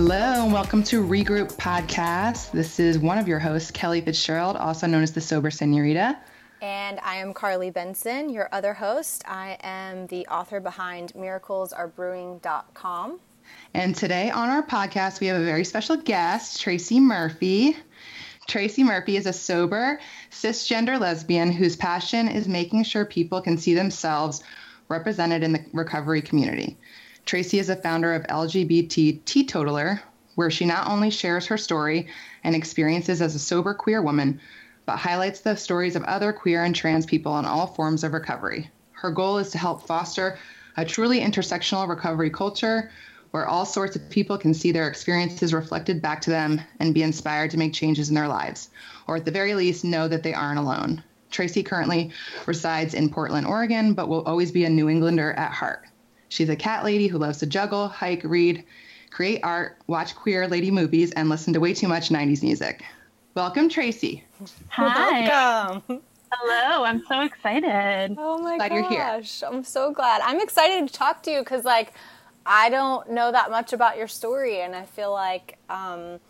Hello, and welcome to Regroup Podcast. This is one of your hosts, Kelly Fitzgerald, also known as the Sober Senorita. And I am Carly Benson, your other host. I am the author behind miraclesarebrewing.com. And today on our podcast, we have a very special guest, Tracy Murphy. Tracy Murphy is a sober, cisgender lesbian whose passion is making sure people can see themselves represented in the recovery community. Tracy is a founder of LGBT Teetotaler, where she not only shares her story and experiences as a sober queer woman, but highlights the stories of other queer and trans people in all forms of recovery. Her goal is to help foster a truly intersectional recovery culture where all sorts of people can see their experiences reflected back to them and be inspired to make changes in their lives, or at the very least, know that they aren't alone. Tracy currently resides in Portland, Oregon, but will always be a New Englander at heart. She's a cat lady who loves to juggle, hike, read, create art, watch queer lady movies, and listen to way too much 90s music. Welcome, Tracy. Hi. Welcome. Hello. I'm so excited. Oh my Glad gosh. you're here. I'm so glad. I'm excited to talk to you because, like, I don't know that much about your story, and I feel like um,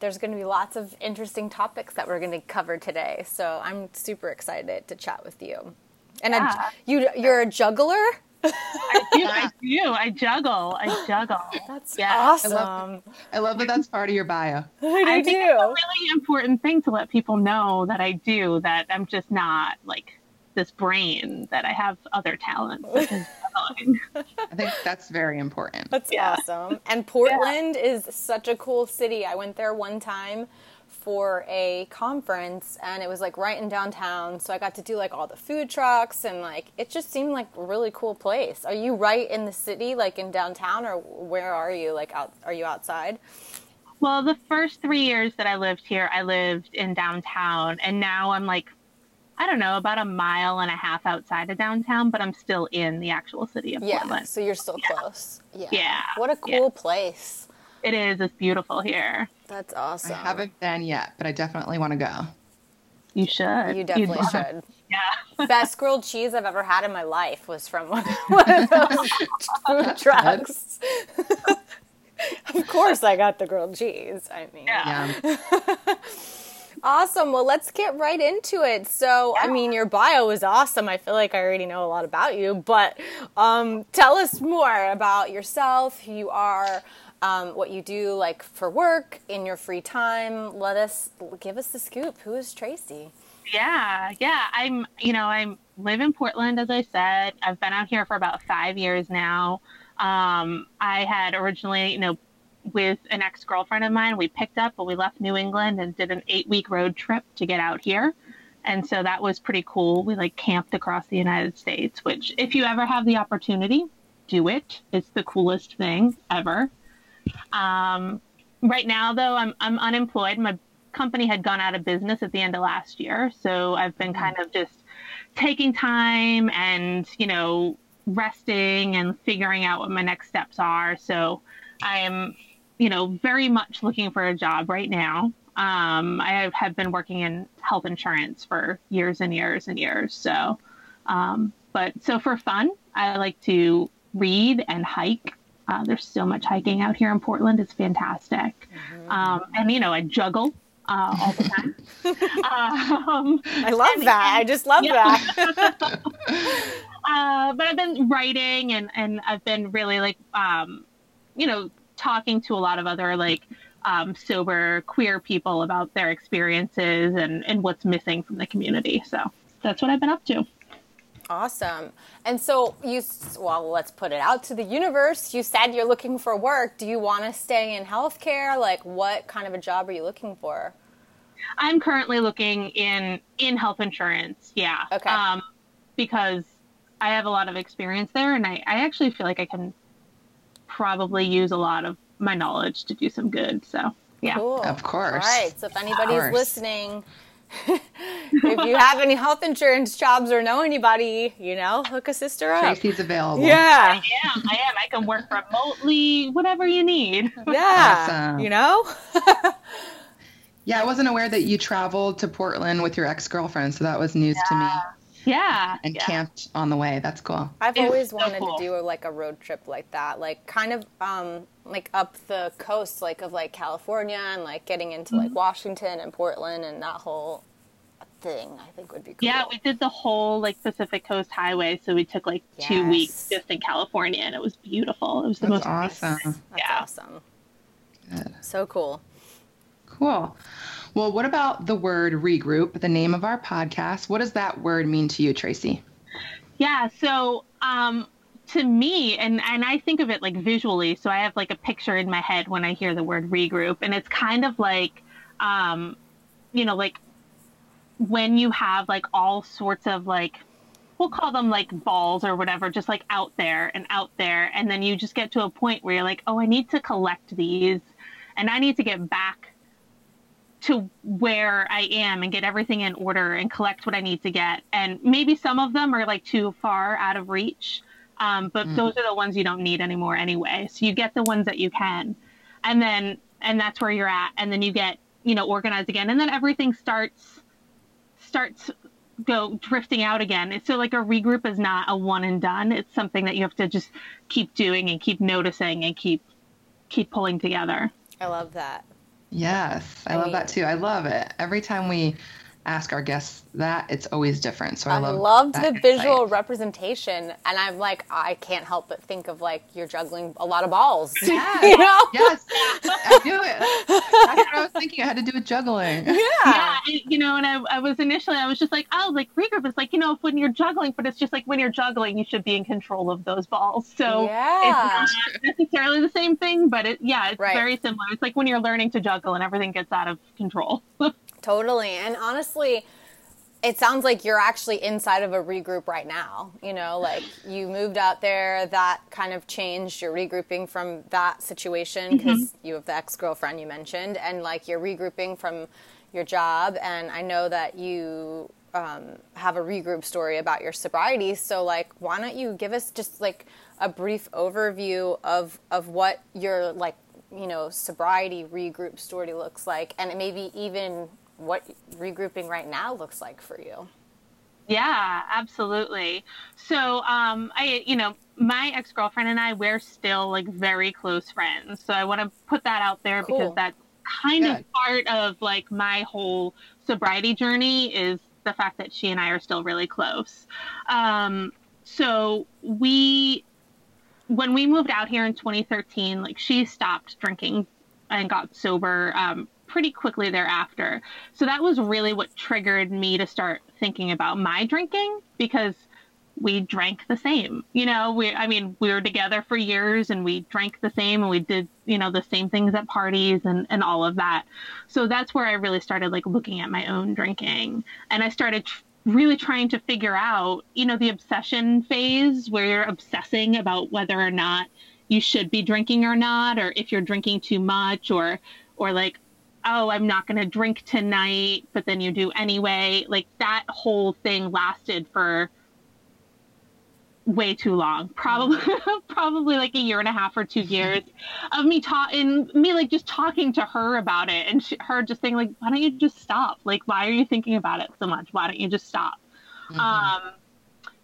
there's going to be lots of interesting topics that we're going to cover today. So I'm super excited to chat with you. And Yeah. a, you, you're a juggler. I do. I do. I juggle. I juggle. That's Yeah. I awesome. love, I love that that's part of your bio. I, I do think it's a really important thing to let people know that I do. That I'm just not like this brain. That I have other talents. Such as juggling. I think that's very important. That's Yeah. awesome. And Portland is such a cool city. I went there one time for a conference and it was like right in downtown. So I got to do like all the food trucks and like it just seemed like a really cool place. Are you right in the city, like in downtown, or where are you? Like out are you outside? Well, the first three years that I lived here, I lived in downtown, and now I'm like, I don't know, about a mile and a half outside of downtown, but I'm still in the actual city of Yeah. Portland. So you're still close. Yeah. Yeah. What a Yeah. cool place. It is. It's beautiful here. That's awesome. I haven't been yet, but I definitely want to go. You should. You You'd definitely love should. Yeah. best grilled cheese I've ever had in my life was from one, one of those food trucks. of course, I got the grilled cheese. I mean, Yeah. Yeah. awesome. Well, let's get right into it. So, I mean, your bio is awesome. I feel like I already know a lot about you, but um, tell us more about yourself, who you are. Um, what you do like for work in your free time let us give us the scoop who is tracy Yeah, yeah. I'm, you know, I live in Portland, as I said. I've been out here for about five years now. Um, I had originally, you know, with an ex girlfriend of mine, we picked up, but we left New England and did an eight week road trip to get out here. And so that was pretty cool. We like camped across the United States, which, if you ever have the opportunity, do it. It's the coolest thing ever. Um, right now, though, I'm, I'm unemployed. My company had gone out of business at the end of last year. So I've been kind of just taking time and, you know, resting and figuring out what my next steps are. So I am, you know, very much looking for a job right now. Um, I have been working in health insurance for years and years and years. So, um, but so for fun, I like to read and hike. Uh, there's so much hiking out here in Portland. It's fantastic. Um, and, you know, I juggle uh, all the time. um, i love that i just love Yeah. that uh, but I've been writing and, and I've been really like, um, you know, talking to a lot of other like um, sober queer people about their experiences and, and what's missing from the community. So that's what I've been up to. Awesome. And so you, well, let's put it out to the universe. You said you're looking for work. Do you want to stay in healthcare? Like, what kind of a job are you looking for? I'm currently looking in in health insurance. Yeah. Okay. Um, because I have a lot of experience there, and I, I actually feel like I can probably use a lot of my knowledge to do some good. So yeah. Cool. Of course. All right. So if anybody's listening, if you have any health insurance jobs or know anybody, you know, hook a sister up. Tracy's available. Yeah. I am. I am. I can work remotely, whatever you need. Yeah. Awesome. You know? Yeah, I wasn't aware that you traveled to Portland with your ex girlfriend, so that was news to me. Yeah. and yeah. camped on the way. That's cool. I've It's always so wanted cool. to do like a road trip like that, like kind of um like up the coast, like of like California and like getting into Mm-hmm. like Washington and Portland and that whole thing. I think would be cool. Yeah, we did the whole like Pacific Coast Highway, so we took like two weeks just in California, and it was beautiful. It was the That's most awesome. That's yeah. awesome. Good. So cool. Cool. Well, what about the word regroup, the name of our podcast? What does that word mean to you, Tracy? Yeah, so um to me and and I think of it like visually, so I have like a picture in my head when I hear the word regroup and it's kind of like um you know like when you have like all sorts of like we'll call them like balls or whatever just like out there and out there and then you just get to a point where you're like, "Oh, I need to collect these and I need to get back to where I am and get everything in order and collect what I need to get. And maybe some of them are like too far out of reach, um, but Mm. those are the ones you don't need anymore anyway. So you get the ones that you can, and then and that's where you're at. And then you get you know organized again, and then everything starts starts go drifting out again. So like a regroup is not a one and done. It's something that you have to just keep doing and keep noticing and keep keep pulling together. I love that. Yes, I, I love mean- that too. I love it. Every time we ask our guests that, it's always different. So I, I love loved the insight. visual representation, and I'm like, I can't help but think of like you're juggling a lot of balls. Yes, you know? yes, I do it. That's what I was thinking. I had to do with juggling. Yeah. yeah, you know, and I, I was initially, I was just like, oh, like regroup is like, you know, when you're juggling, but it's just like when you're juggling, you should be in control of those balls. So Yeah. it's not necessarily the same thing, but it, yeah, it's Right. very similar. It's like when you're learning to juggle and everything gets out of control. Totally. And honestly, it sounds like you're actually inside of a regroup right now. You know, like you moved out there, that kind of changed. You're regrouping from that situation because you have the ex girlfriend you mentioned, and like you're regrouping from your job. And I know that you um, have a regroup story about your sobriety. So, like, why don't you give us just like a brief overview of of what your like you know sobriety regroup story looks like, and maybe even what regrouping right now looks like for you. Yeah, absolutely. So, um, I, you know, my ex girlfriend and I, we're still like very close friends. So I want to put that out there Cool. because that's kind of part of like my whole sobriety journey is the fact that she and I are still really close. Um, so we, when we moved out here in 2013, like she stopped drinking and got sober um, pretty quickly thereafter. So that was really what triggered me to start thinking about my drinking because we drank the same. You know, we I mean, we were together for years and we drank the same and we did, you know, the same things at parties and and all of that. So that's where I really started like looking at my own drinking and I started tr- really trying to figure out, you know, the obsession phase where you're obsessing about whether or not you should be drinking or not or if you're drinking too much or or like oh, I'm not going to drink tonight, but then you do anyway. Like that whole thing lasted for way too long. Probably, probably like a year and a half or two years of me talking, me like just talking to her about it, and she, her just saying like, "Why don't you just stop? Like, why are you thinking about it so much? Why don't you just stop?" Um,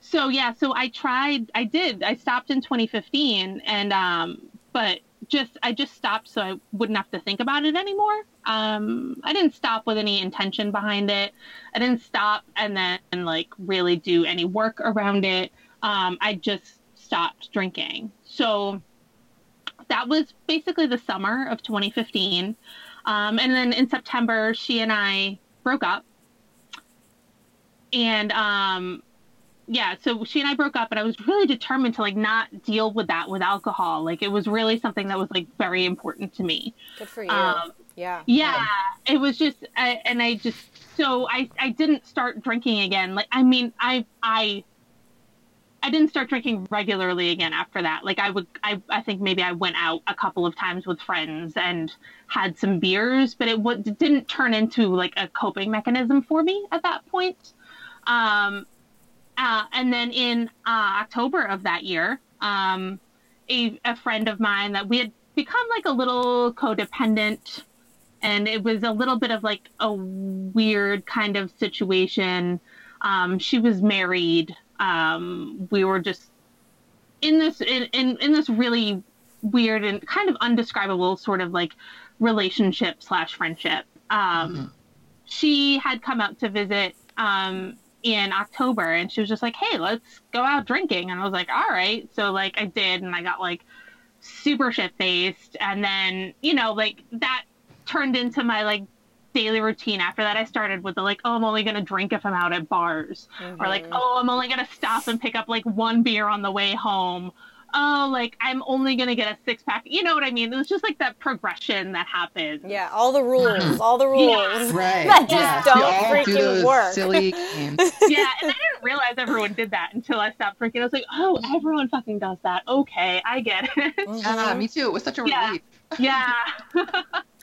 so yeah, so I tried, I did, I stopped in 2015, and um, but just I just stopped so I wouldn't have to think about it anymore. Um, I didn't stop with any intention behind it. I didn't stop and then like really do any work around it. Um, I just stopped drinking. So that was basically the summer of 2015. Um, and then in September, she and I broke up. And um, yeah, so she and I broke up, and I was really determined to like not deal with that with alcohol. Like it was really something that was like very important to me. Good for you. Um, yeah. Yeah, it was just, I, and I just so I I didn't start drinking again. Like I mean, I I I didn't start drinking regularly again after that. Like I would, I I think maybe I went out a couple of times with friends and had some beers, but it, w- didn't turn into like a coping mechanism for me at that point. Um, uh, and then in uh, October of that year, um, a, a friend of mine that we had become like a little codependent, and it was a little bit of like a weird kind of situation. Um, she was married. Um, we were just in this in, in in this really weird and kind of undescribable sort of like relationship slash friendship. Um, mm-hmm. She had come out to visit um, in October, and she was just like, "Hey, let's go out drinking." And I was like, "All right." So like I did, and I got like super shit faced, and then you know like that turned into my like daily routine after that i started with the like oh i'm only going to drink if i'm out at bars mm-hmm. or like mm-hmm. oh i'm only going to stop and pick up like one beer on the way home oh, like I'm only gonna get a six pack. You know what I mean? It was just like that progression that happened. Yeah, all the rules, all the rules. Yeah. Right. That just don't freaking do work. Silly games. yeah, and I didn't realize everyone did that until I stopped drinking. I was like, oh, everyone fucking does that. Okay, I get it. Mm-hmm. Yeah, me too. It was such a relief. yeah. relief.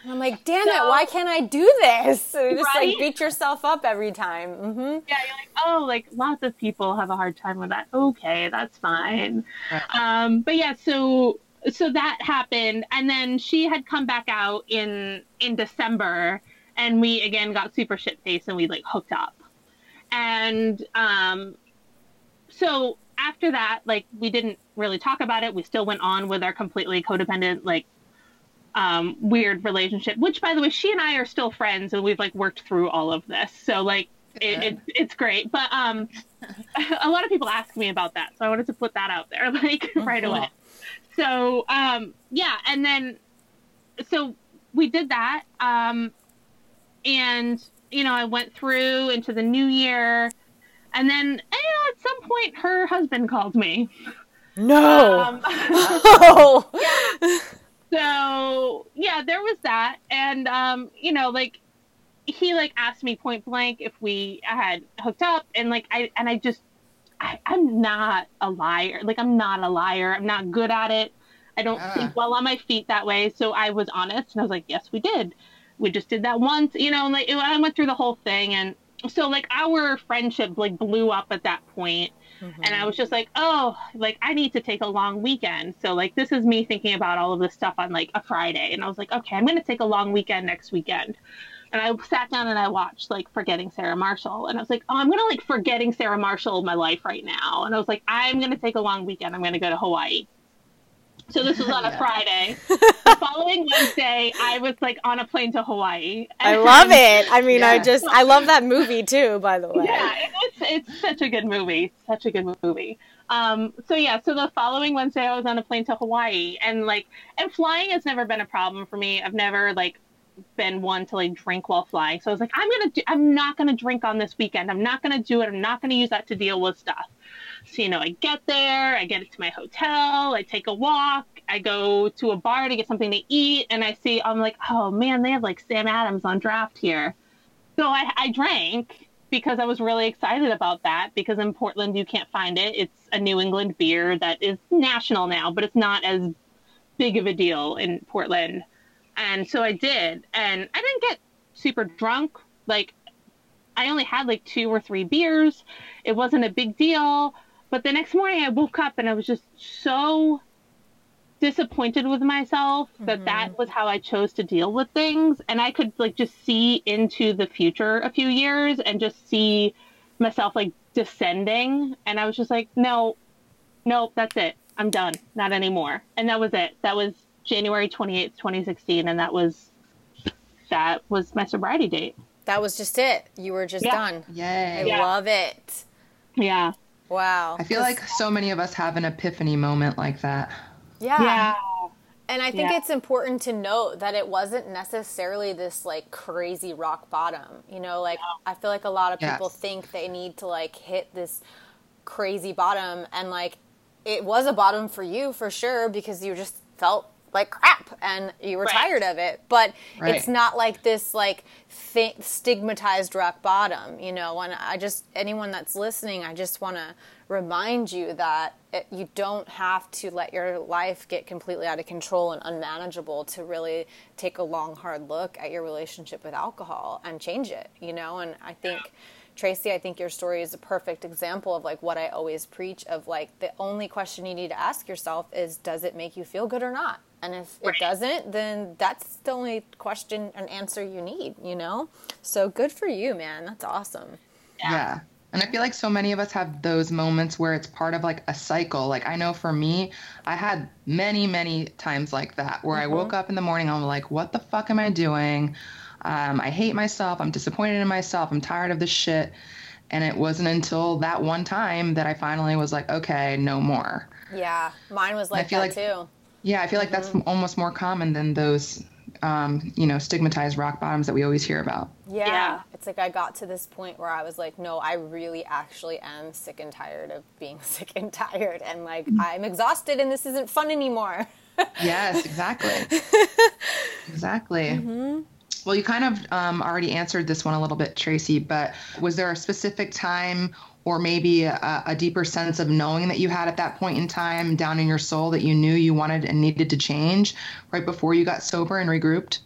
Yeah. I'm like, damn so, it, why can't I do this? So you just right? like beat yourself up every time. Mm-hmm. Yeah, you're like, oh, like lots of people have a hard time with that. Okay, that's fine. Right. Um, but yeah, so so that happened, and then she had come back out in in December, and we again got super shit faced, and we like hooked up, and um, so after that, like we didn't really talk about it. We still went on with our completely codependent like um, weird relationship. Which, by the way, she and I are still friends, and we've like worked through all of this. So like, it, it, it's great. But um, a lot of people ask me about that, so I wanted to put that out there like mm-hmm. right away. So um, yeah, and then so we did that, um, and you know, I went through into the new year, and then you know, at some point, her husband called me. No. Um, oh so yeah, there was that, and um, you know, like he like asked me point blank if we had hooked up, and like I and I just I, am not a liar. Like I'm not a liar. I'm not good at it. I don't think well on my feet that way. So I was honest, and I was like, yes, we did. We just did that once, you know. And like I went through the whole thing, and so like our friendship like blew up at that point Mm-hmm. And I was just like, oh, like I need to take a long weekend. So like this is me thinking about all of this stuff on like a Friday. And I was like, okay, I'm gonna take a long weekend next weekend. And I sat down and I watched like Forgetting Sarah Marshall. And I was like, oh, I'm gonna like Forgetting Sarah Marshall my life right now. And I was like, I'm gonna take a long weekend. I'm gonna go to Hawaii. So this was on yeah. a Friday. the following Wednesday, I was like on a plane to Hawaii. I love it. I mean, yeah. I just I love that movie too. By the way, yeah, it's it's such a good movie. Such a good movie. Um, so yeah, so the following Wednesday, I was on a plane to Hawaii, and like, and flying has never been a problem for me. I've never like been one to like drink while flying. So I was like, I'm gonna, do, I'm not gonna drink on this weekend. I'm not gonna do it. I'm not gonna use that to deal with stuff. So, you know, I get there, I get it to my hotel, I take a walk, I go to a bar to get something to eat, and I see, I'm like, oh man, they have like Sam Adams on draft here. So I, I drank because I was really excited about that because in Portland you can't find it. It's a New England beer that is national now, but it's not as big of a deal in Portland. And so I did, and I didn't get super drunk. Like, I only had like two or three beers. It wasn't a big deal but the next morning I woke up and I was just so disappointed with myself that mm-hmm. that was how I chose to deal with things. And I could like just see into the future a few years and just see myself like descending. And I was just like no no that's it. I'm done. Not anymore. And that was it. That was January 28th 2016 and that was that was my sobriety date. That was just it. You were just yeah. done. Yay. I yeah. love it. Yeah Wow. I feel like so many of us have an epiphany moment like that. Yeah. Yeah. And I think yeah. it's important to note that it wasn't necessarily this like crazy rock bottom. You know, like I feel like a lot of people yes. think they need to like hit this crazy bottom and like it was a bottom for you for sure because you just felt like crap and you were right. tired of it but right. it's not like this like th- stigmatized rock bottom you know and i just anyone that's listening i just want to remind you that it, you don't have to let your life get completely out of control and unmanageable to really take a long hard look at your relationship with alcohol and change it you know and i think yeah Tracy, I think your story is a perfect example of like what I always preach of like the only question you need to ask yourself is does it make you feel good or not? And if right. it doesn't, then that's the only question and answer you need, you know? So good for you, man. That's awesome. Yeah. yeah. And I feel like so many of us have those moments where it's part of like a cycle. Like I know for me, I had many, many times like that where mm-hmm. I woke up in the morning, I'm like, what the fuck am I doing? Um, I hate myself. I'm disappointed in myself. I'm tired of this shit. And it wasn't until that one time that I finally was like, okay, no more. Yeah, mine was like I feel that like, too. Yeah, I feel like mm-hmm. that's almost more common than those um, you know, stigmatized rock bottoms that we always hear about. Yeah. yeah. It's like I got to this point where I was like, no, I really actually am sick and tired of being sick and tired. And like, I'm exhausted and this isn't fun anymore. yes, exactly. exactly. Mm-hmm. Well, you kind of um, already answered this one a little bit, Tracy, but was there a specific time or maybe a, a, deeper sense of knowing that you had at that point in time down in your soul that you knew you wanted and needed to change right before you got sober and regrouped?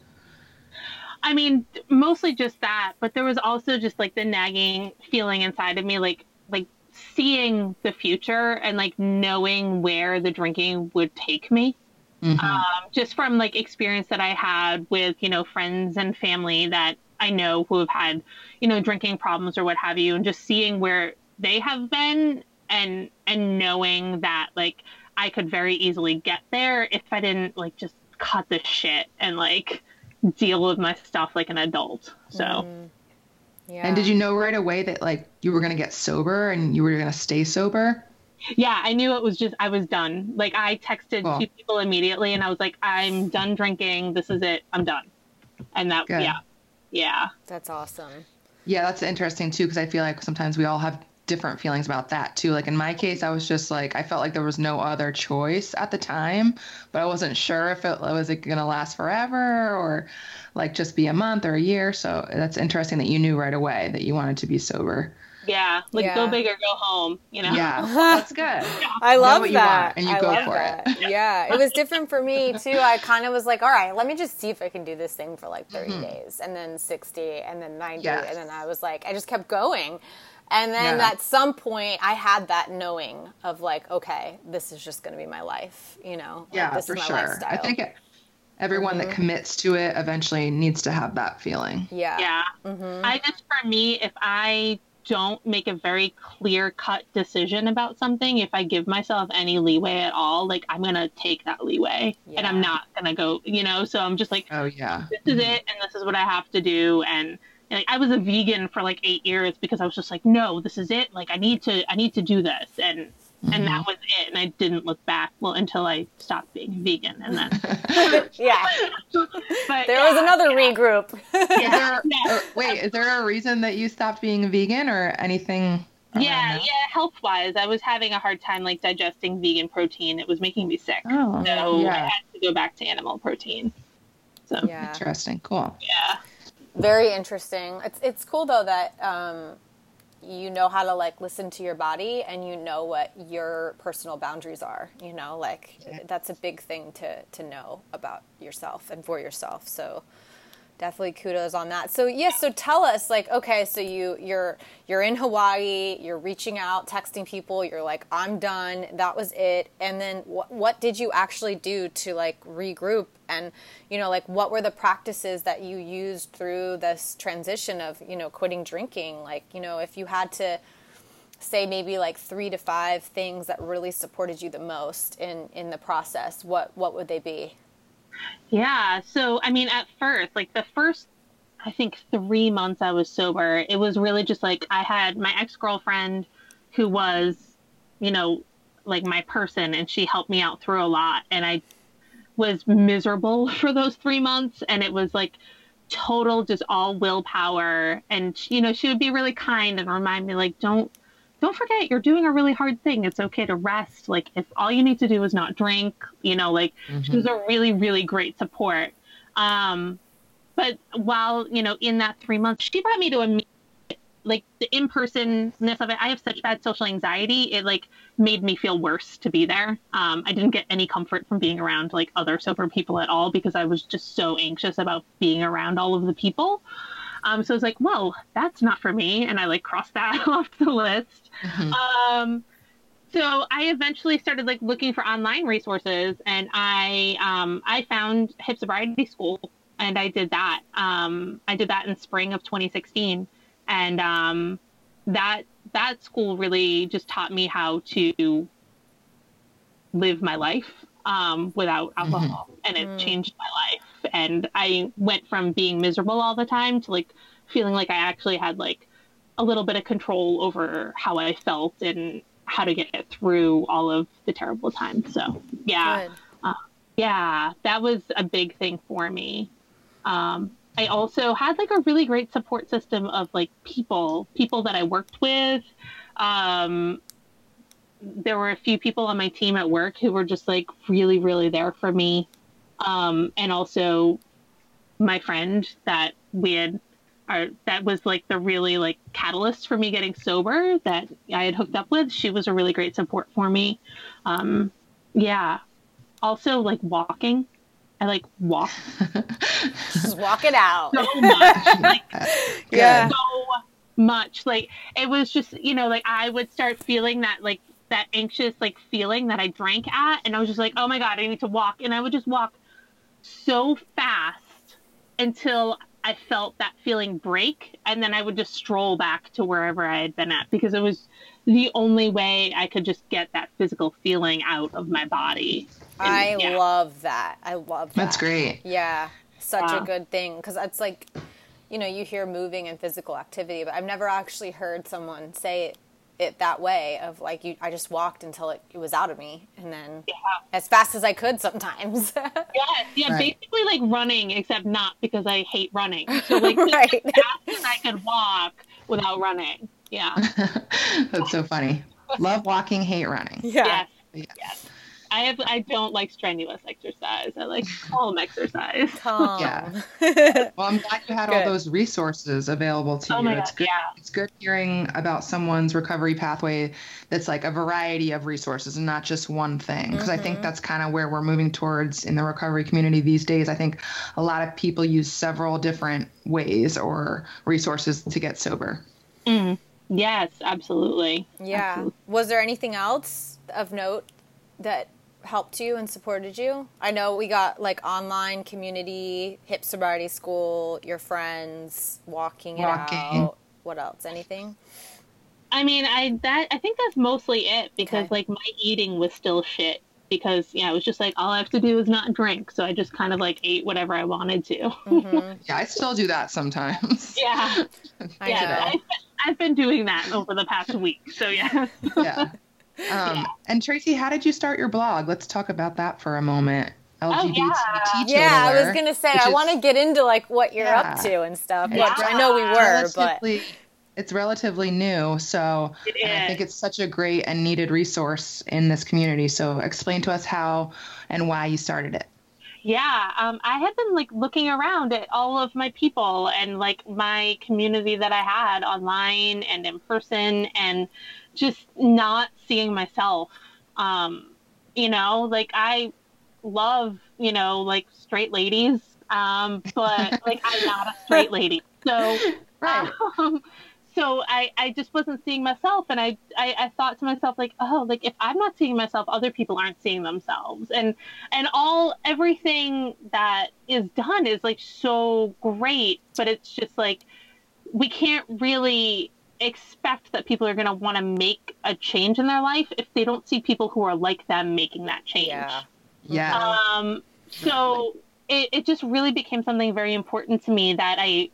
I mean, mostly just that, but there was also just like the nagging feeling inside of me, like like seeing the future and like knowing where the drinking would take me. Mm-hmm. Um, just from like experience that I had with you know friends and family that I know who have had you know drinking problems or what have you, and just seeing where they have been and and knowing that like I could very easily get there if I didn't like just cut the shit and like deal with my stuff like an adult. So mm. yeah. And did you know right away that like you were going to get sober and you were going to stay sober? Yeah, I knew it was just I was done. Like I texted cool. two people immediately and I was like I'm done drinking. This is it. I'm done. And that Good. yeah. Yeah. That's awesome. Yeah, that's interesting too because I feel like sometimes we all have different feelings about that too. Like in my case, I was just like I felt like there was no other choice at the time, but I wasn't sure if it was it gonna last forever or like just be a month or a year. So that's interesting that you knew right away that you wanted to be sober. Yeah, like yeah. go big or go home, you know. Yeah, that's good. I love that. and you I go for that. it. yeah, it was different for me too. I kind of was like, all right, let me just see if I can do this thing for like 30 mm-hmm. days, and then 60, and then 90, yes. and then I was like, I just kept going. And then yeah. at some point, I had that knowing of like, okay, this is just going to be my life, you know? Yeah, like, for sure. Lifestyle. I think it, everyone mm-hmm. that commits to it eventually needs to have that feeling. Yeah. Yeah. Mm-hmm. I just, for me, if I don't make a very clear cut decision about something, if I give myself any leeway at all, like I'm going to take that leeway yeah. and I'm not going to go, you know? So I'm just like, oh, yeah. This is it and this is what I have to do. And, like I was a vegan for like eight years because I was just like, no, this is it. Like I need to, I need to do this, and mm-hmm. and that mm-hmm. was it. And I didn't look back well until I stopped being vegan, and then yeah. but there was another yeah. regroup. yeah. There, uh, wait, is there a reason that you stopped being vegan or anything? Yeah, yeah. Health wise, I was having a hard time like digesting vegan protein. It was making me sick. Oh, so yeah. I had to go back to animal protein. So yeah. interesting. Cool. Yeah. Very interesting. It's it's cool though that um, you know how to like listen to your body and you know what your personal boundaries are. You know, like that's a big thing to to know about yourself and for yourself. So definitely kudos on that. So yes, so tell us like okay, so you you're you're in Hawaii, you're reaching out, texting people, you're like I'm done, that was it. And then what what did you actually do to like regroup and you know like what were the practices that you used through this transition of, you know, quitting drinking? Like, you know, if you had to say maybe like 3 to 5 things that really supported you the most in in the process, what what would they be? Yeah. So, I mean, at first, like the first, I think three months I was sober, it was really just like I had my ex girlfriend who was, you know, like my person, and she helped me out through a lot. And I was miserable for those three months. And it was like, total just all willpower and you know she would be really kind and remind me like don't don't forget you're doing a really hard thing. It's okay to rest. Like if all you need to do is not drink, you know, like mm-hmm. she was a really, really great support. Um, but while, you know, in that three months, she brought me to a like the in-personness of it. I have such bad social anxiety. It like made me feel worse to be there. Um, I didn't get any comfort from being around like other sober people at all because I was just so anxious about being around all of the people. Um, so I was like, whoa, that's not for me. And I like crossed that off the list. Mm-hmm. Um, so I eventually started like looking for online resources and I, um, I found hip sobriety school and I did that. Um, I did that in spring of 2016 and, um, that that school really just taught me how to live my life um, without Mm-hmm. alcohol, and it changed my life. And I went from being miserable all the time to like feeling like I actually had like a little bit of control over how I felt and how to get through all of the terrible times. So yeah, Good. yeah, that was a big thing for me. Um, I also had like a really great support system of like people, people that I worked with. Um, there were a few people on my team at work who were just like really, really there for me. Um, and also my friend that we had, or that was like the really like catalyst for me getting sober that I had hooked up with. She was a really great support for me. Um, yeah. Also like walking. I like walk Just walk it out. so much. like Yeah. so much. Like it was just, you know, like I would start feeling that like that anxious like feeling that I drank at and I was just like, "Oh my god, I need to walk." And I would just walk so fast until I felt that feeling break and then I would just stroll back to wherever I had been at because it was the only way I could just get that physical feeling out of my body. And, I yeah. love that. I love that. That's great. Yeah, such a good thing because it's like, you know, you hear moving and physical activity, but I've never actually heard someone say it, it that way of like you. I just walked until it, it was out of me, and then Yeah. as fast as I could sometimes. Yes, yeah, Right. basically like running, except not because I hate running. So like Right. as fast as I could walk without running. Yeah. That's so funny. Love walking, hate running. yeah. Yes. Yeah. I have I don't like strenuous exercise. I like calm exercise. Calm. Yeah. Well, I'm glad you had all those resources available to Oh you. it's God, good. yeah. It's good hearing about someone's recovery pathway that's like a variety of resources and not just one thing. Because I Mm-hmm. think that's kind of where we're moving towards in the recovery community these days. I think a lot of people use several different ways or resources to get sober. Yes, absolutely. Yeah. Absolutely. Was there anything else of note that helped you and supported you? I know we got like online community, hip sobriety school, your friends, walking it Walking. out. What else? Anything? I mean, I that I think that's mostly it because Okay. like my eating was still shit because yeah, it was just like all I have to do is not drink, so I just kind of like ate whatever I wanted to. Mm-hmm. Yeah, I still do that sometimes. yeah, I yeah. I've, I've been doing that over the past week, so yeah. yeah. Um, And Tracy, how did you start your blog? Let's talk about that for a moment. LGBT yeah. teacher. Yeah, I was gonna say I want to get into like what you're up to and stuff. It's Which I know we were, but it's relatively new. So I think it's such a great and needed resource in this community. So explain to us how and why you started it. Yeah, um, I had been like looking around at all of my people and like my community that I had online and in person, and just not seeing myself. Um, you know, like I love, you know, like straight ladies, um, but like I'm not a straight lady, so Right. um, so I, I just wasn't seeing myself and I, I, I thought to myself like oh like if i'm not seeing myself other people aren't seeing themselves and and all everything that is done is like so great but it's just like we can't really expect that people are going to want to make a change in their life if they don't see people who are like them making that change yeah. Yeah. um, so it, it just really became something very important to me that I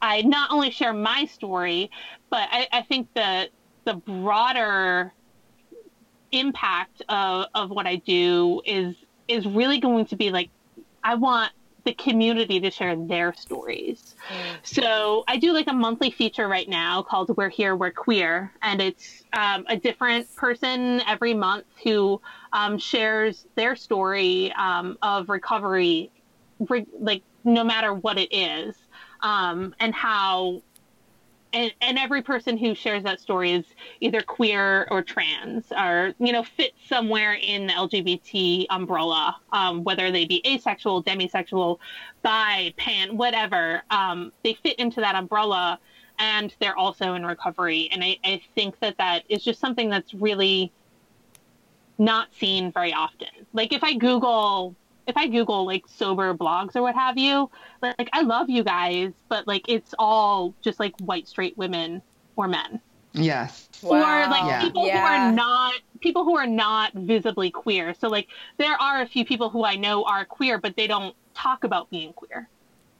I not only share my story, but I, I think the the broader impact of, of what I do is is really going to be like I want the community to share their stories. So I do like a monthly feature right now called We're Here, We're Queer. And it's um, a different person every month who um, shares their story um, of recovery, re- like no matter what it is, um, and how. And, and every person who shares that story is either queer or trans or you know fit somewhere in the lgbt umbrella um, whether they be asexual demisexual bi pan whatever um, they fit into that umbrella and they're also in recovery. And I, I think that that is just something that's really not seen very often. Like if i google if i google like sober blogs or what have you like i love you guys but like it's all just like white straight women or men Yes. Or like Yeah. people who are not people who are not visibly queer. So like there are a few people who I know are queer, but they don't talk about being queer.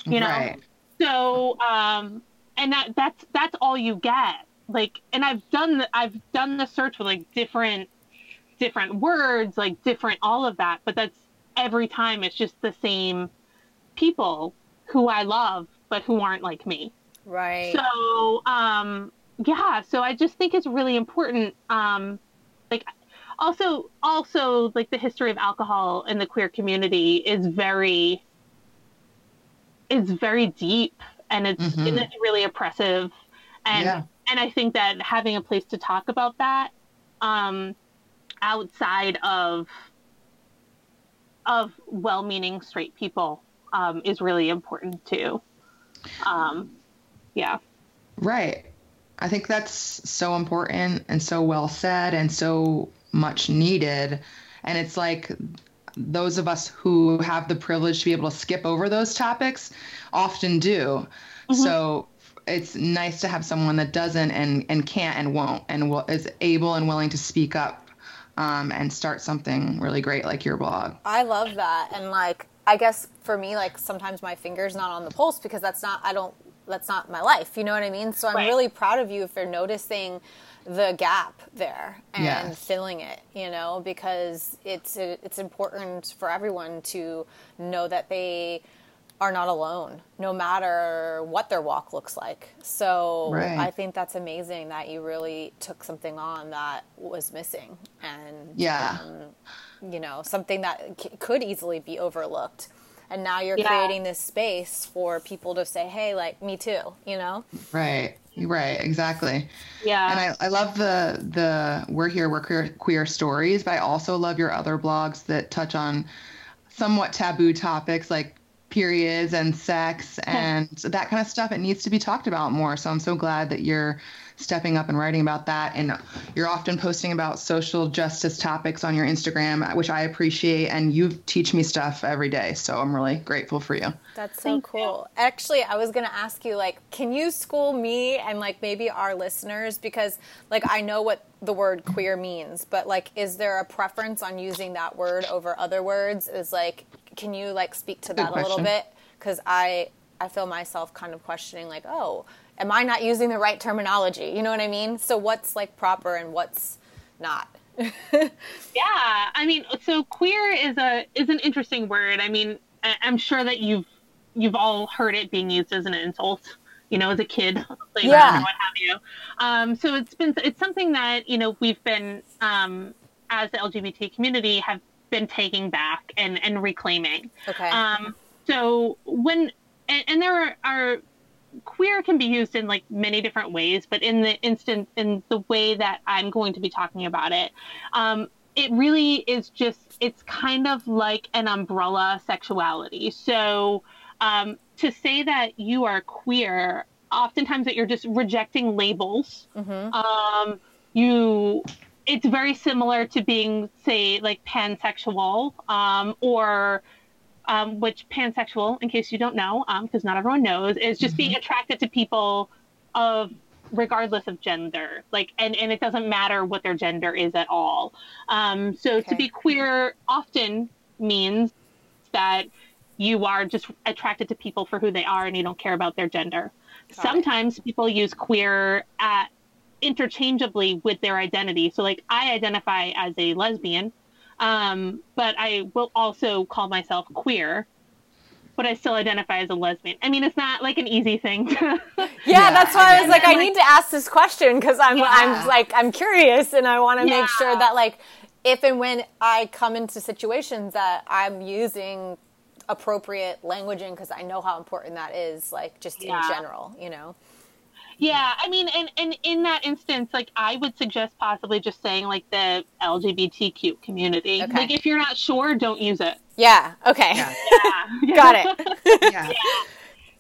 You know? Right. So um and that that's that's all you get. Like and I've done the I've done the search with like different different words, like different all of that, but that's every time it's just the same people who I love but who aren't like me. Right. So, um, yeah, so I just think it's really important. Um, like, also, also, like the history of alcohol in the queer community is very, is very deep, and it's Mhm. and it's really oppressive, and Yeah. and I think that having a place to talk about that, um, outside of of well-meaning straight people, um, is really important too. Um, yeah. Right. I think that's so important and so well said and so much needed. And it's like those of us who have the privilege to be able to skip over those topics often do. So it's nice to have someone that doesn't and, and can't and won't and will, is able and willing to speak up um, and start something really great like your blog. I love that. And like, I guess for me, like sometimes my finger's not on the pulse because that's not, I don't, that's not my life. You know what I mean? So I'm Right. really proud of you for noticing the gap there and Yes. filling it, you know, because it's, it's important for everyone to know that they are not alone, no matter what their walk looks like. So Right. I think that's amazing that you really took something on that was missing and Yeah. Um, you know something that c- could easily be overlooked and now you're Yeah. creating this space for people to say hey like me too you know Right. Right. Exactly. Yeah. And I, I love the the we're here we're queer, queer stories, but I also love your other blogs that touch on somewhat taboo topics like periods and sex and that kind of stuff. It needs to be talked about more. So I'm so glad that you're stepping up and writing about that. And you're often posting about social justice topics on your Instagram, which I appreciate. And you teach me stuff every day. So I'm really grateful for you. that's so Thank cool actually i was going to ask you like can you school me and like maybe our listeners because like i know what the word queer means but like is there a preference on using that word over other words is like can you like speak to that a little bit because i i feel myself kind of questioning like oh am i not using the right terminology you know what i mean so what's like proper and what's not Yeah, I mean, so queer is a is an interesting word. I mean, I- I'm sure that you've you've all heard it being used as an insult, you know, as a kid, like, Yeah. what have you. Um, so it's been it's something that you know we've been um, as the LGBT community have been taking back and and reclaiming. okay Um, so when and, and there are, are queer can be used in like many different ways, but in the instant in the way that I'm going to be talking about it, um, it really is just it's kind of like an umbrella sexuality. So um, to say that you are queer, oftentimes that you're just rejecting labels. Um, you it's very similar to being say like pansexual um, or um, which pansexual, in case you don't know, because not everyone knows, is just being attracted to people of regardless of gender like and and it doesn't matter what their gender is at all um so Okay. to be queer often means that you are just attracted to people for who they are and you don't care about their gender it. sometimes people use queer at interchangeably with their identity so like i identify as a lesbian um, but I will also call myself queer, but I still identify as a lesbian. I mean, it's not like an easy thing. To, Yeah, Yeah, that's why I was like, I like- need to ask this question because I'm, Yeah. I'm like, I'm curious, and I want to Yeah. make sure that like, if and when I come into situations that I'm using appropriate languaging because I know how important that is, like just Yeah. in general, you know. Yeah, I mean, and, and in that instance, like I would suggest possibly just saying like the LGBTQ community. Okay. Like if you're not sure, don't use it. Yeah. Okay. Yeah. Yeah. Got it. Yeah.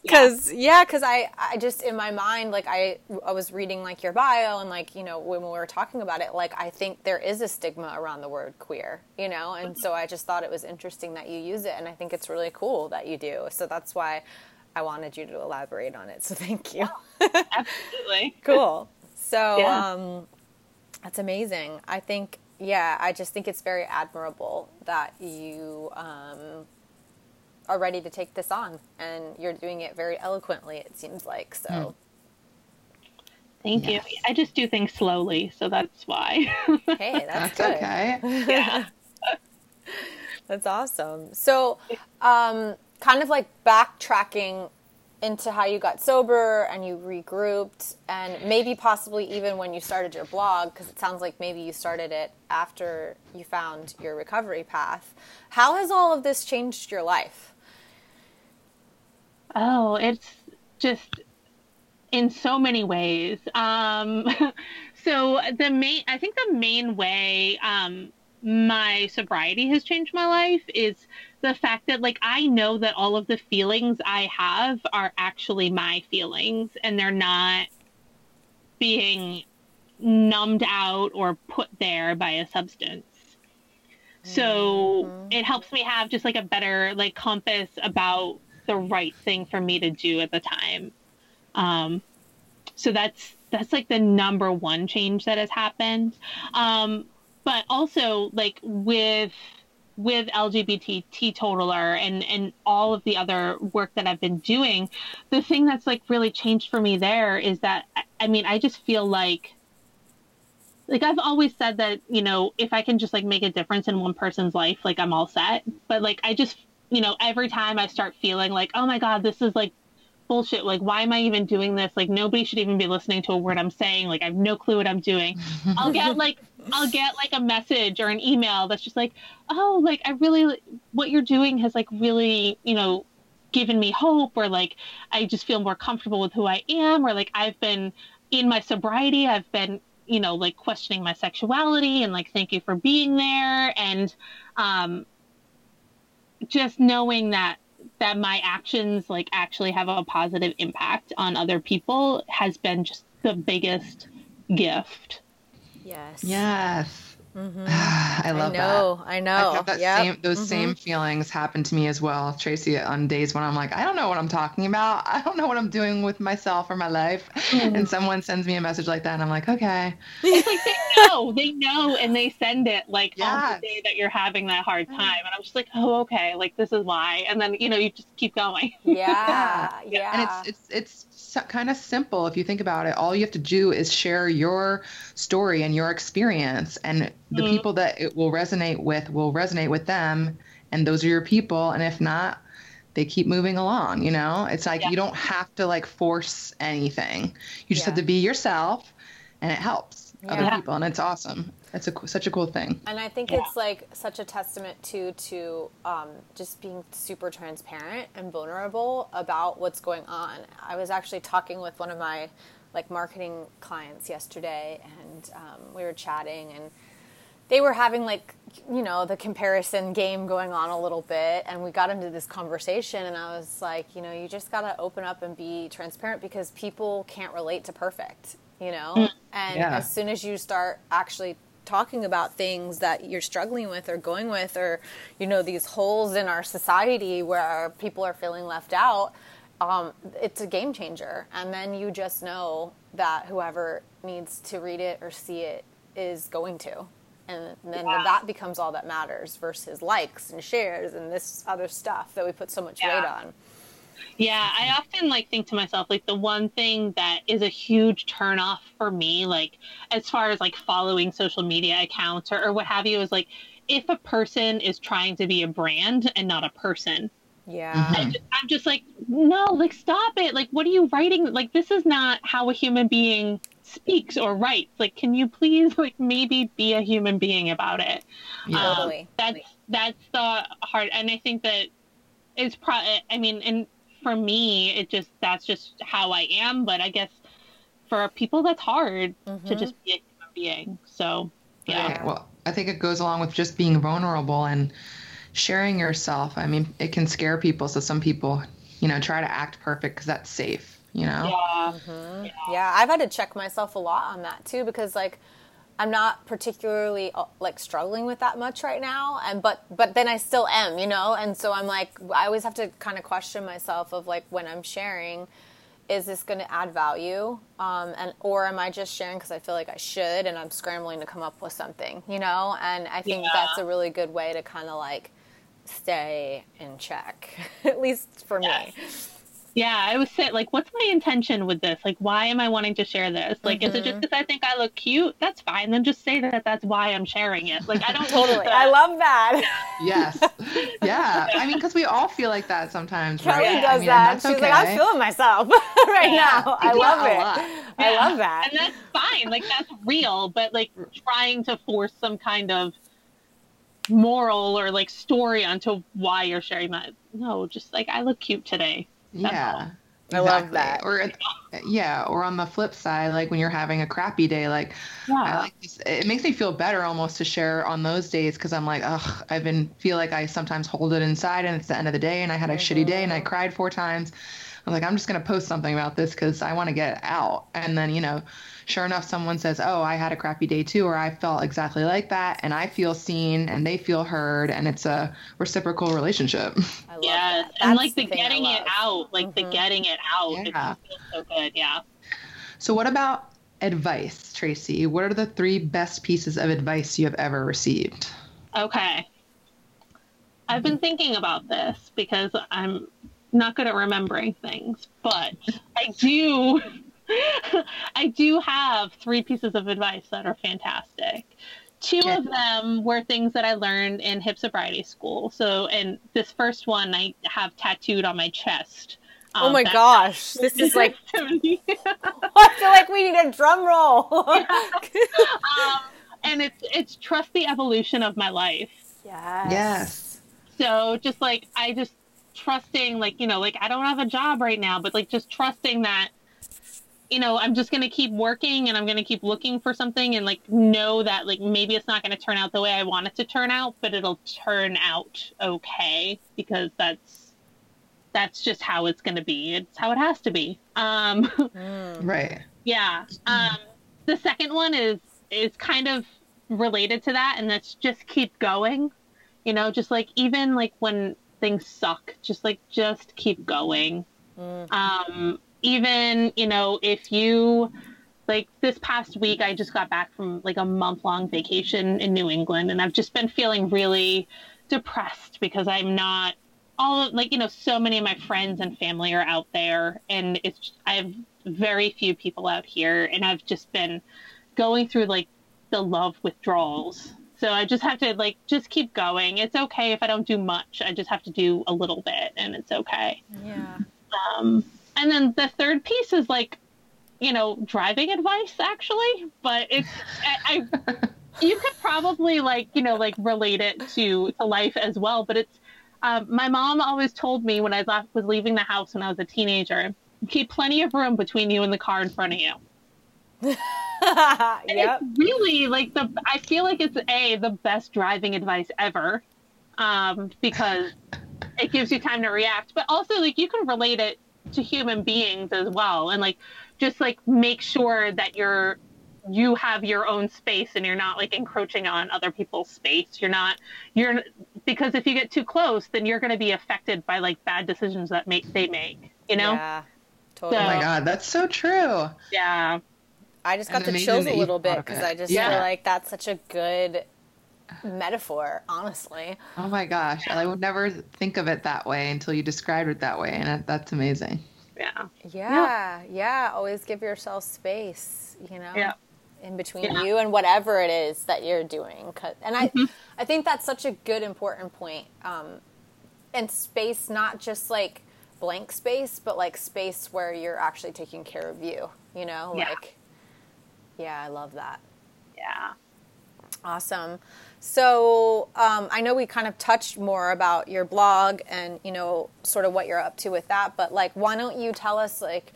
Because yeah, because I I just in my mind like I I was reading like your bio and like you know when we were talking about it like I think there is a stigma around the word queer you know and so I just thought it was interesting that you use it and I think it's really cool that you do so that's why I wanted you to elaborate on it so thank you Absolutely. cool So yeah. um, that's amazing. I think, yeah, I just think it's very admirable that you um, are ready to take this on, and you're doing it very eloquently. It seems like so. Mm. Thank yes. you. I just do things slowly, so that's why. hey, that's, that's okay. yeah. that's awesome. So, um, kind of like backtracking into how you got sober and you regrouped and maybe possibly even when you started your blog because it sounds like maybe you started it after you found your recovery path. How has all of this changed your life? Oh it's just in so many ways. Um, so the main i think the main way um, my sobriety has changed my life is the fact that like I know that all of the feelings I have are actually my feelings and they're not being numbed out or put there by a substance. So mm-hmm. it helps me have just like a better like compass about the right thing for me to do at the time. Um, so that's that's like the number one change that has happened. Um, but also like with with LGBT teetotaler and and all of the other work that I've been doing, the thing that's like really changed for me there is that I mean I just feel like like I've always said that you know if I can just like make a difference in one person's life like I'm all set. But like I just you know every time I start feeling like oh my god this is like bullshit. Like, why am I even doing this? Like, nobody should even be listening to a word I'm saying. Like, I have no clue what I'm doing. I'll get like, I'll get like a message or an email that's just like, oh, like, I really, what you're doing has like really, you know, given me hope, or like, I just feel more comfortable with who I am, or like, I've been in my sobriety, I've been, you know, like questioning my sexuality and like, thank you for being there. And, um, just knowing that that my actions like actually have a positive impact on other people has been just the biggest gift. Yes. Yes. Mm-hmm. I love I know, that. I know. I have that yep. same, those mm-hmm. same feelings happen to me as well, Tracy. On days when I'm like, I don't know what I'm talking about. I don't know what I'm doing with myself or my life, mm-hmm. and someone sends me a message like that, and I'm like, okay. It's like they know, they know, and they send it like yes. on the day that you're having that hard time, and I'm just like, oh, okay, like this is why, and then you know you just keep going. Yeah, yeah. yeah. And it's it's it's kind of simple if you think about it. All you have to do is share your story and your experience, and the mm-hmm. people that it will resonate with will resonate with them and those are your people and if not they keep moving along you know it's like yeah. you don't have to like force anything you just yeah. have to be yourself and it helps yeah. other people and it's awesome. It's a, such a cool thing. And i think it's like such a testament to to um, just being super transparent and vulnerable about what's going on. I was actually talking with one of my like marketing clients yesterday and um, we were chatting and they were having like you know the comparison game going on a little bit and we got into this conversation and i was like you know you just got to open up and be transparent because people can't relate to perfect you know mm. and yeah. as soon as you start actually talking about things that you're struggling with or going with or you know these holes in our society where people are feeling left out um, it's a game changer and then you just know that whoever needs to read it or see it is going to and then yeah. that becomes all that matters versus likes and shares and this other stuff that we put so much yeah. weight on yeah i often like think to myself like the one thing that is a huge turnoff for me like as far as like following social media accounts or, or what have you is like if a person is trying to be a brand and not a person yeah. I'm just, I'm just, like, no, like, stop it. Like, what are you writing? Like, this is not how a human being speaks or writes. Like, can you please like maybe be a human being about it? Yeah. Um, totally. That's that's the hard, and I think that it's pro. I mean, and for me, it just that's just how I am. But I guess for people, that's hard mm-hmm. to just be a human being. So yeah. Right. Well, I think it goes along with just being vulnerable and sharing yourself. I mean, it can scare people. So some people, you know, try to act perfect because that's safe you know? Yeah. Mm-hmm. yeah. yeah. I've had to check myself a lot on that too because like I'm not particularly uh, like struggling with that much right now and but but then I still am, you know? And so I'm like I always have to kind of question myself of like when I'm sharing is this going to add value um, and or am i just sharing because i feel like i should and i'm scrambling to come up with something you know and i think Yeah. that's a really good way to kind of like stay in check at least for me Yeah, I was saying, like, what's my intention with this? Like, why am I wanting to share this? Like, is it just mm-hmm. because I think I look cute? That's fine. Then just say that that's why I'm sharing it. Like, I don't totally need i love that Yes. Yeah. I mean, because we all feel like that sometimes, kelly right? does I mean, that she's okay. like i'm feeling myself right Yeah. now i do love that it lot. i Yeah. love that And that's fine. Like, that's real. But, like, trying to force some kind of moral or, like, story onto why you're sharing that. No, just like, I look cute today. Yeah. I love that. Or yeah, or on the flip side, like when you're having a crappy day, like I Yeah. like this, it makes me feel better almost to share on those days because I'm like, ugh, I've been feel like I sometimes hold it inside and it's the end of the day and I had a shitty day and I cried four times. I'm like, I'm just gonna post something about this because I want to get out. And then you know, sure enough, someone says, oh, I had a crappy day too, or I felt exactly like that, and I feel seen and they feel heard, and it's a reciprocal relationship. i love Yes. that And, like, the thing I getting it out. Like, the Mhm. getting it out. Yeah. just feels so good. Yeah. So, what about advice, Tracy? What are the three best pieces of advice you have ever received? Okay. I've been thinking about this because I'm not good at remembering things, but I do I do have three pieces of advice that are fantastic. Two Okay. of them were things that I learned in hip sobriety school. So, and this first one I have tattooed on my chest. Oh Um, my gosh this is like testimony. i feel like we need a drum roll um, and it's it's trust the evolution of my life. yes Yes. So just like I just trusting like, you know, like I don't have a job right now, but like just trusting that you know, I'm just going to keep working and I'm going to keep looking for something and like know that like maybe it's not going to turn out the way I want it to turn out, but it'll turn out okay because that's that's just how it's going to be. It's how it has to be. Um Mm. Right. yeah. Um, the second one is is kind of related to that, and that's just keep going. You know, just like even like when things suck, just like just keep going. Mm. Um, even you know if you like this past week, I just got back from like a month long vacation in New England, and I've just been feeling really depressed because I'm not all like you know so many of my friends and family are out there and it's i have very few people out here and i've just been going through like the love withdrawals. So i just have to like just keep going. It's okay if i don't do much. I just have to do a little bit and it's okay. Yeah. Um and then the third piece is like you know driving advice actually but it's i, I you could probably like you know like relate it to to life as well but it's um, my mom always told me when i left, was leaving the house when i was a teenager keep plenty of room between you and the car in front of you. And yep. it's really like the i feel like it's a the best driving advice ever um, because it gives you time to react but also like you can relate it to human beings as well and like just like make sure that you're you have your own space and you're not like encroaching on other people's space. You're not you're because if you get too close then you're going to be affected by like bad decisions that make they make you know yeah totally Oh my God, that's so true. yeah I just got And the chills a little bit because. I just Yeah. feel like that's such a good metaphor, honestly. Oh my gosh, I would never think of it that way until you described it that way, and that's amazing. yeah Yeah, yeah. Always give yourself space, you know, Yeah. In between Yeah. you and whatever it is that you're doing. 'Cause- And I, Mm-hmm. I think that's such a good, important point. Um, and space, not just like blank space, but like space where you're actually taking care of you, you know, Yeah. like, yeah, I love that. yeah Awesome. So um, I know we kind of touched more about your blog and you know sort of what you're up to with that, but like, why don't you tell us like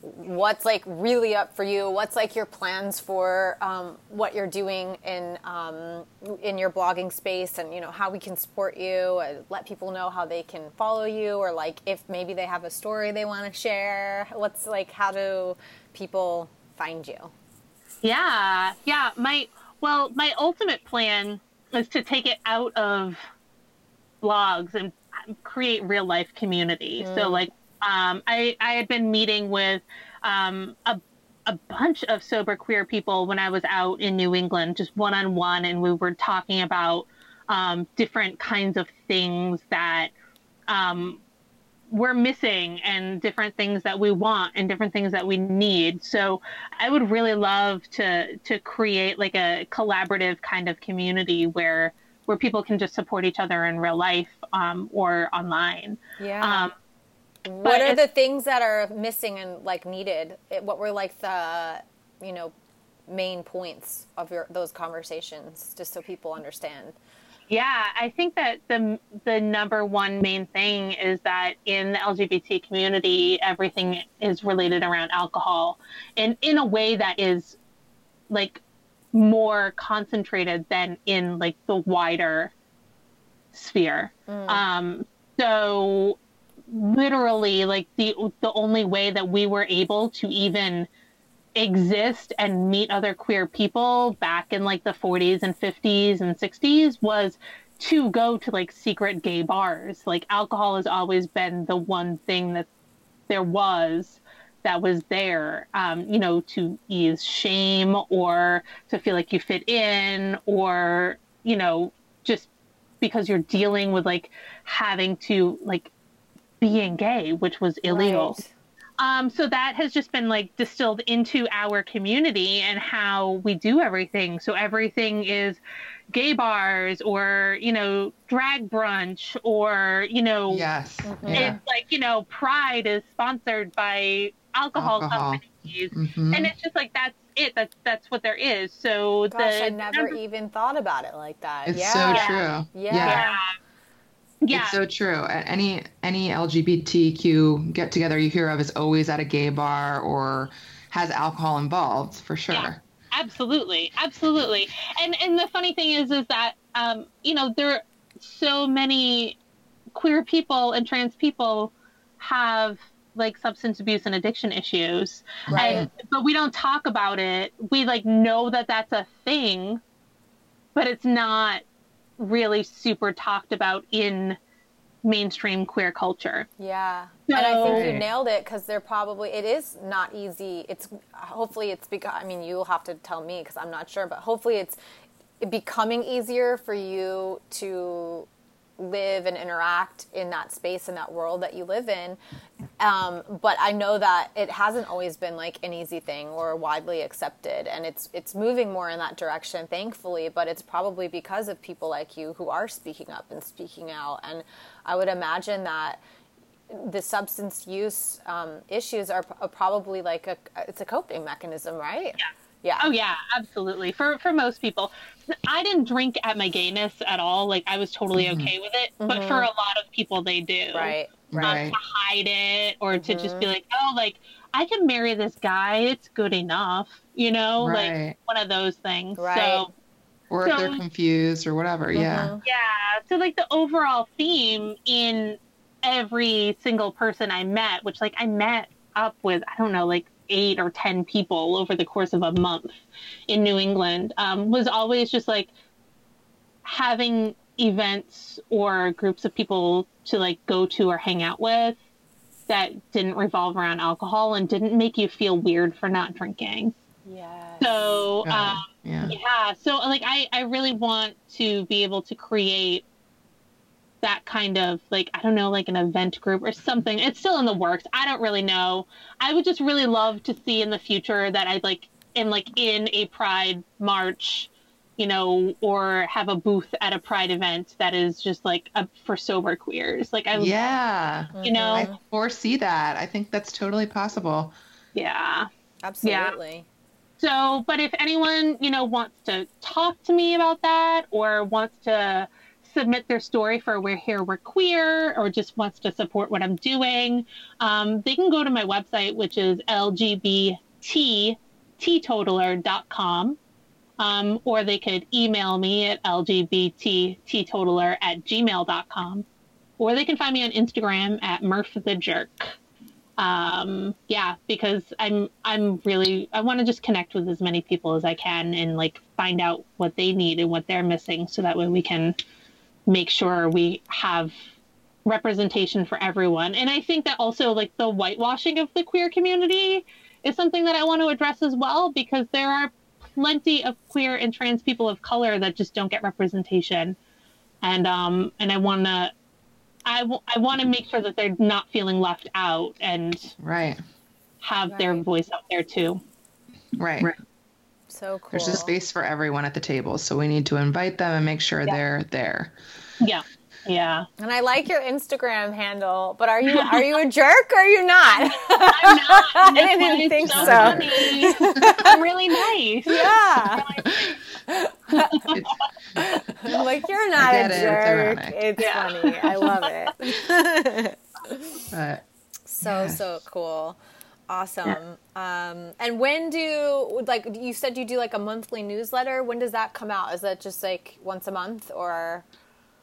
what's like really up for you? What's like your plans for um, what you're doing in um, in your blogging space, and you know how we can support you, and let people know how they can follow you, or like if maybe they have a story they want to share. What's like how do people find you? Yeah, yeah. My well, my ultimate plan is to take it out of blogs and create real life community. So like Um, I I had been meeting with um, a a bunch of sober queer people when I was out in New England, just one on one, and we were talking about um, different kinds of things that um, we're missing and different things that we want and different things that we need. So I would really love to to create like a collaborative kind of community where where people can just support each other in real life um, or online. Yeah. Um, what are the things that are missing and like needed? What were like the you know main points of your those conversations, just so people understand? Yeah, I think that the the number one main thing is that in the LGBT community, everything is related around alcohol, and in a way that is like more concentrated than in like the wider sphere. Mm. Um, so literally, like the the only way that we were able to even exist and meet other queer people back in like the 40s and 50s and 60s was to go to like secret gay bars. Like alcohol has always been the one thing that there was that was there, um, you know, to ease shame or to feel like you fit in or, you know, just because you're dealing with like having to like being gay, which was illegal. Right. Um, so that has just been like distilled into our community and how we do everything. So everything is gay bars or, you know, drag brunch or, you know, yes. Mm-hmm. it's like, you know, Pride is sponsored by alcohol, alcohol. companies. Mm-hmm. And it's just like that's it. That's that's what there is. So Gosh, the I never even thought about it like that. It's yeah. so true. yeah. yeah. yeah. Yeah. It's so true. Any any LGBTQ get together you hear of is always at a gay bar or has alcohol involved for sure. Yeah, absolutely, absolutely. And and the funny thing is is that um, you know there are so many queer people and trans people have like substance abuse and addiction issues right. And, but we don't talk about it we like know that that's a thing but it's not really super talked about in mainstream queer culture. Yeah. So, and I think you nailed it because they're probably, it is not easy. It's hopefully it's because, I mean, you'll have to tell me because I'm not sure, but hopefully it's becoming easier for you to live and interact in that space in that world that you live in um, but I know that it hasn't always been like an easy thing or widely accepted, and it's it's moving more in that direction, thankfully. But it's probably because of people like you who are speaking up and speaking out. And I would imagine that the substance use um, issues are, are, probably like a it's a coping mechanism, right? Yeah. Yeah. Oh yeah, absolutely. For for most people, I didn't drink at my gayness at all. Like I was totally mm-hmm. okay with it. Mm-hmm. But for a lot of people, they do. Right right. to hide it or mm-hmm. to just be mm-hmm. like, oh, like I can marry this guy. It's good enough, you know, right. like one of those things. Right. So, or so, if they're confused or whatever. Mm-hmm. Yeah. Yeah. So like the overall theme in every single person I met, which like I met up with, I don't know, like eight or 10 people over the course of a month in New England, um, was always just like having events or groups of people to like go to or hang out with that didn't revolve around alcohol and didn't make you feel weird for not drinking. Yeah. So um, yeah. yeah. So like I I really want to be able to create that kind of like I don't know like an event group or something. It's still in the works. I don't really know. I would just really love to see in the future that I'd like in like in a pride march you know, or have a booth at a pride event that is just like a, for sober queers. Like I, yeah, you know, I foresee that. I think that's totally possible. Yeah, absolutely. Yeah. So, but if anyone you know wants to talk to me about that, or wants to submit their story for We're Here, We're Queer, or just wants to support what I'm doing, um, they can go to my website, which is lgbtteetotaler.com um, or they could email me at lgbtteetotaler at gmail.com, or they can find me on Instagram at Murph the Jerk. Um, yeah, because I'm I'm really I want to just connect with as many people as I can and like find out what they need and what they're missing, so that way we can make sure we have representation for everyone. And I think that also like the whitewashing of the queer community is something that I want to address as well because there are plenty of queer and trans people of color that just don't get representation. And um and I want to I, w- I want to make sure that they're not feeling left out and right have right. their voice out there too. Right. right. So cool. There's a space for everyone at the table, so we need to invite them and make sure yeah. they're there. Yeah. Yeah. And I like your Instagram handle, but are you are you a jerk or are you not? I'm not. I didn't think so. so. I'm really nice. Yeah. I'm like you're not a jerk. It's, it's yeah. funny. I love it. but, so yeah. so cool. Awesome. Yeah. Um, and when do like you said you do like a monthly newsletter? When does that come out? Is that just like once a month or?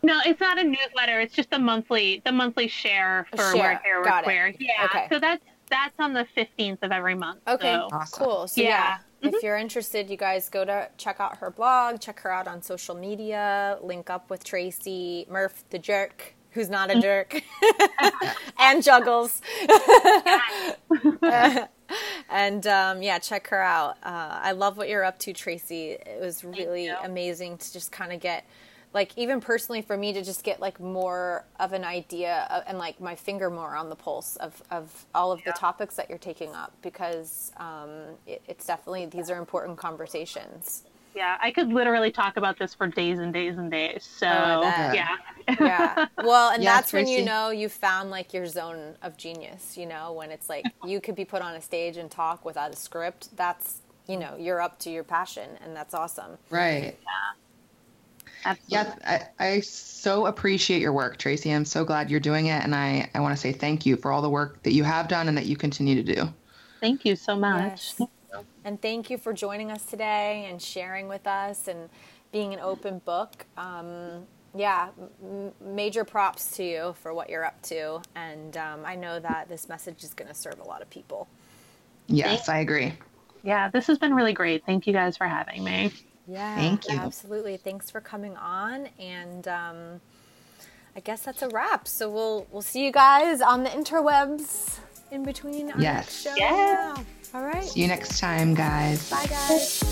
No, it's not a newsletter. It's just a monthly the monthly share for share. We're Got Queer. Yeah. Okay. So that's that's on the fifteenth of every month. Okay. So. Awesome. Cool. So yeah. yeah. Mm-hmm. If you're interested, you guys go to check out her blog, check her out on social media, link up with Tracy Murph the jerk, who's not a mm-hmm. jerk, and juggles. and um, yeah, check her out. Uh, I love what you're up to, Tracy. It was really amazing to just kind of get like even personally for me to just get like more of an idea of, and like my finger more on the pulse of, of all of yeah. the topics that you're taking up because um, it, it's definitely these are important conversations yeah i could literally talk about this for days and days and days so oh, yeah yeah well and that's when you know you found like your zone of genius you know when it's like you could be put on a stage and talk without a script that's you know you're up to your passion and that's awesome right yeah Absolutely. Yes, I, I so appreciate your work, Tracy. I'm so glad you're doing it. And I, I want to say thank you for all the work that you have done and that you continue to do. Thank you so much. Yes. And thank you for joining us today and sharing with us and being an open book. Um, yeah, m- major props to you for what you're up to. And um, I know that this message is going to serve a lot of people. Yes, I agree. Yeah, this has been really great. Thank you guys for having me. Yeah, thank you. Absolutely. Thanks for coming on, and um, I guess that's a wrap. So we'll we'll see you guys on the interwebs in between our yes. next show. Yeah. All right. See you next time, guys. Bye, guys.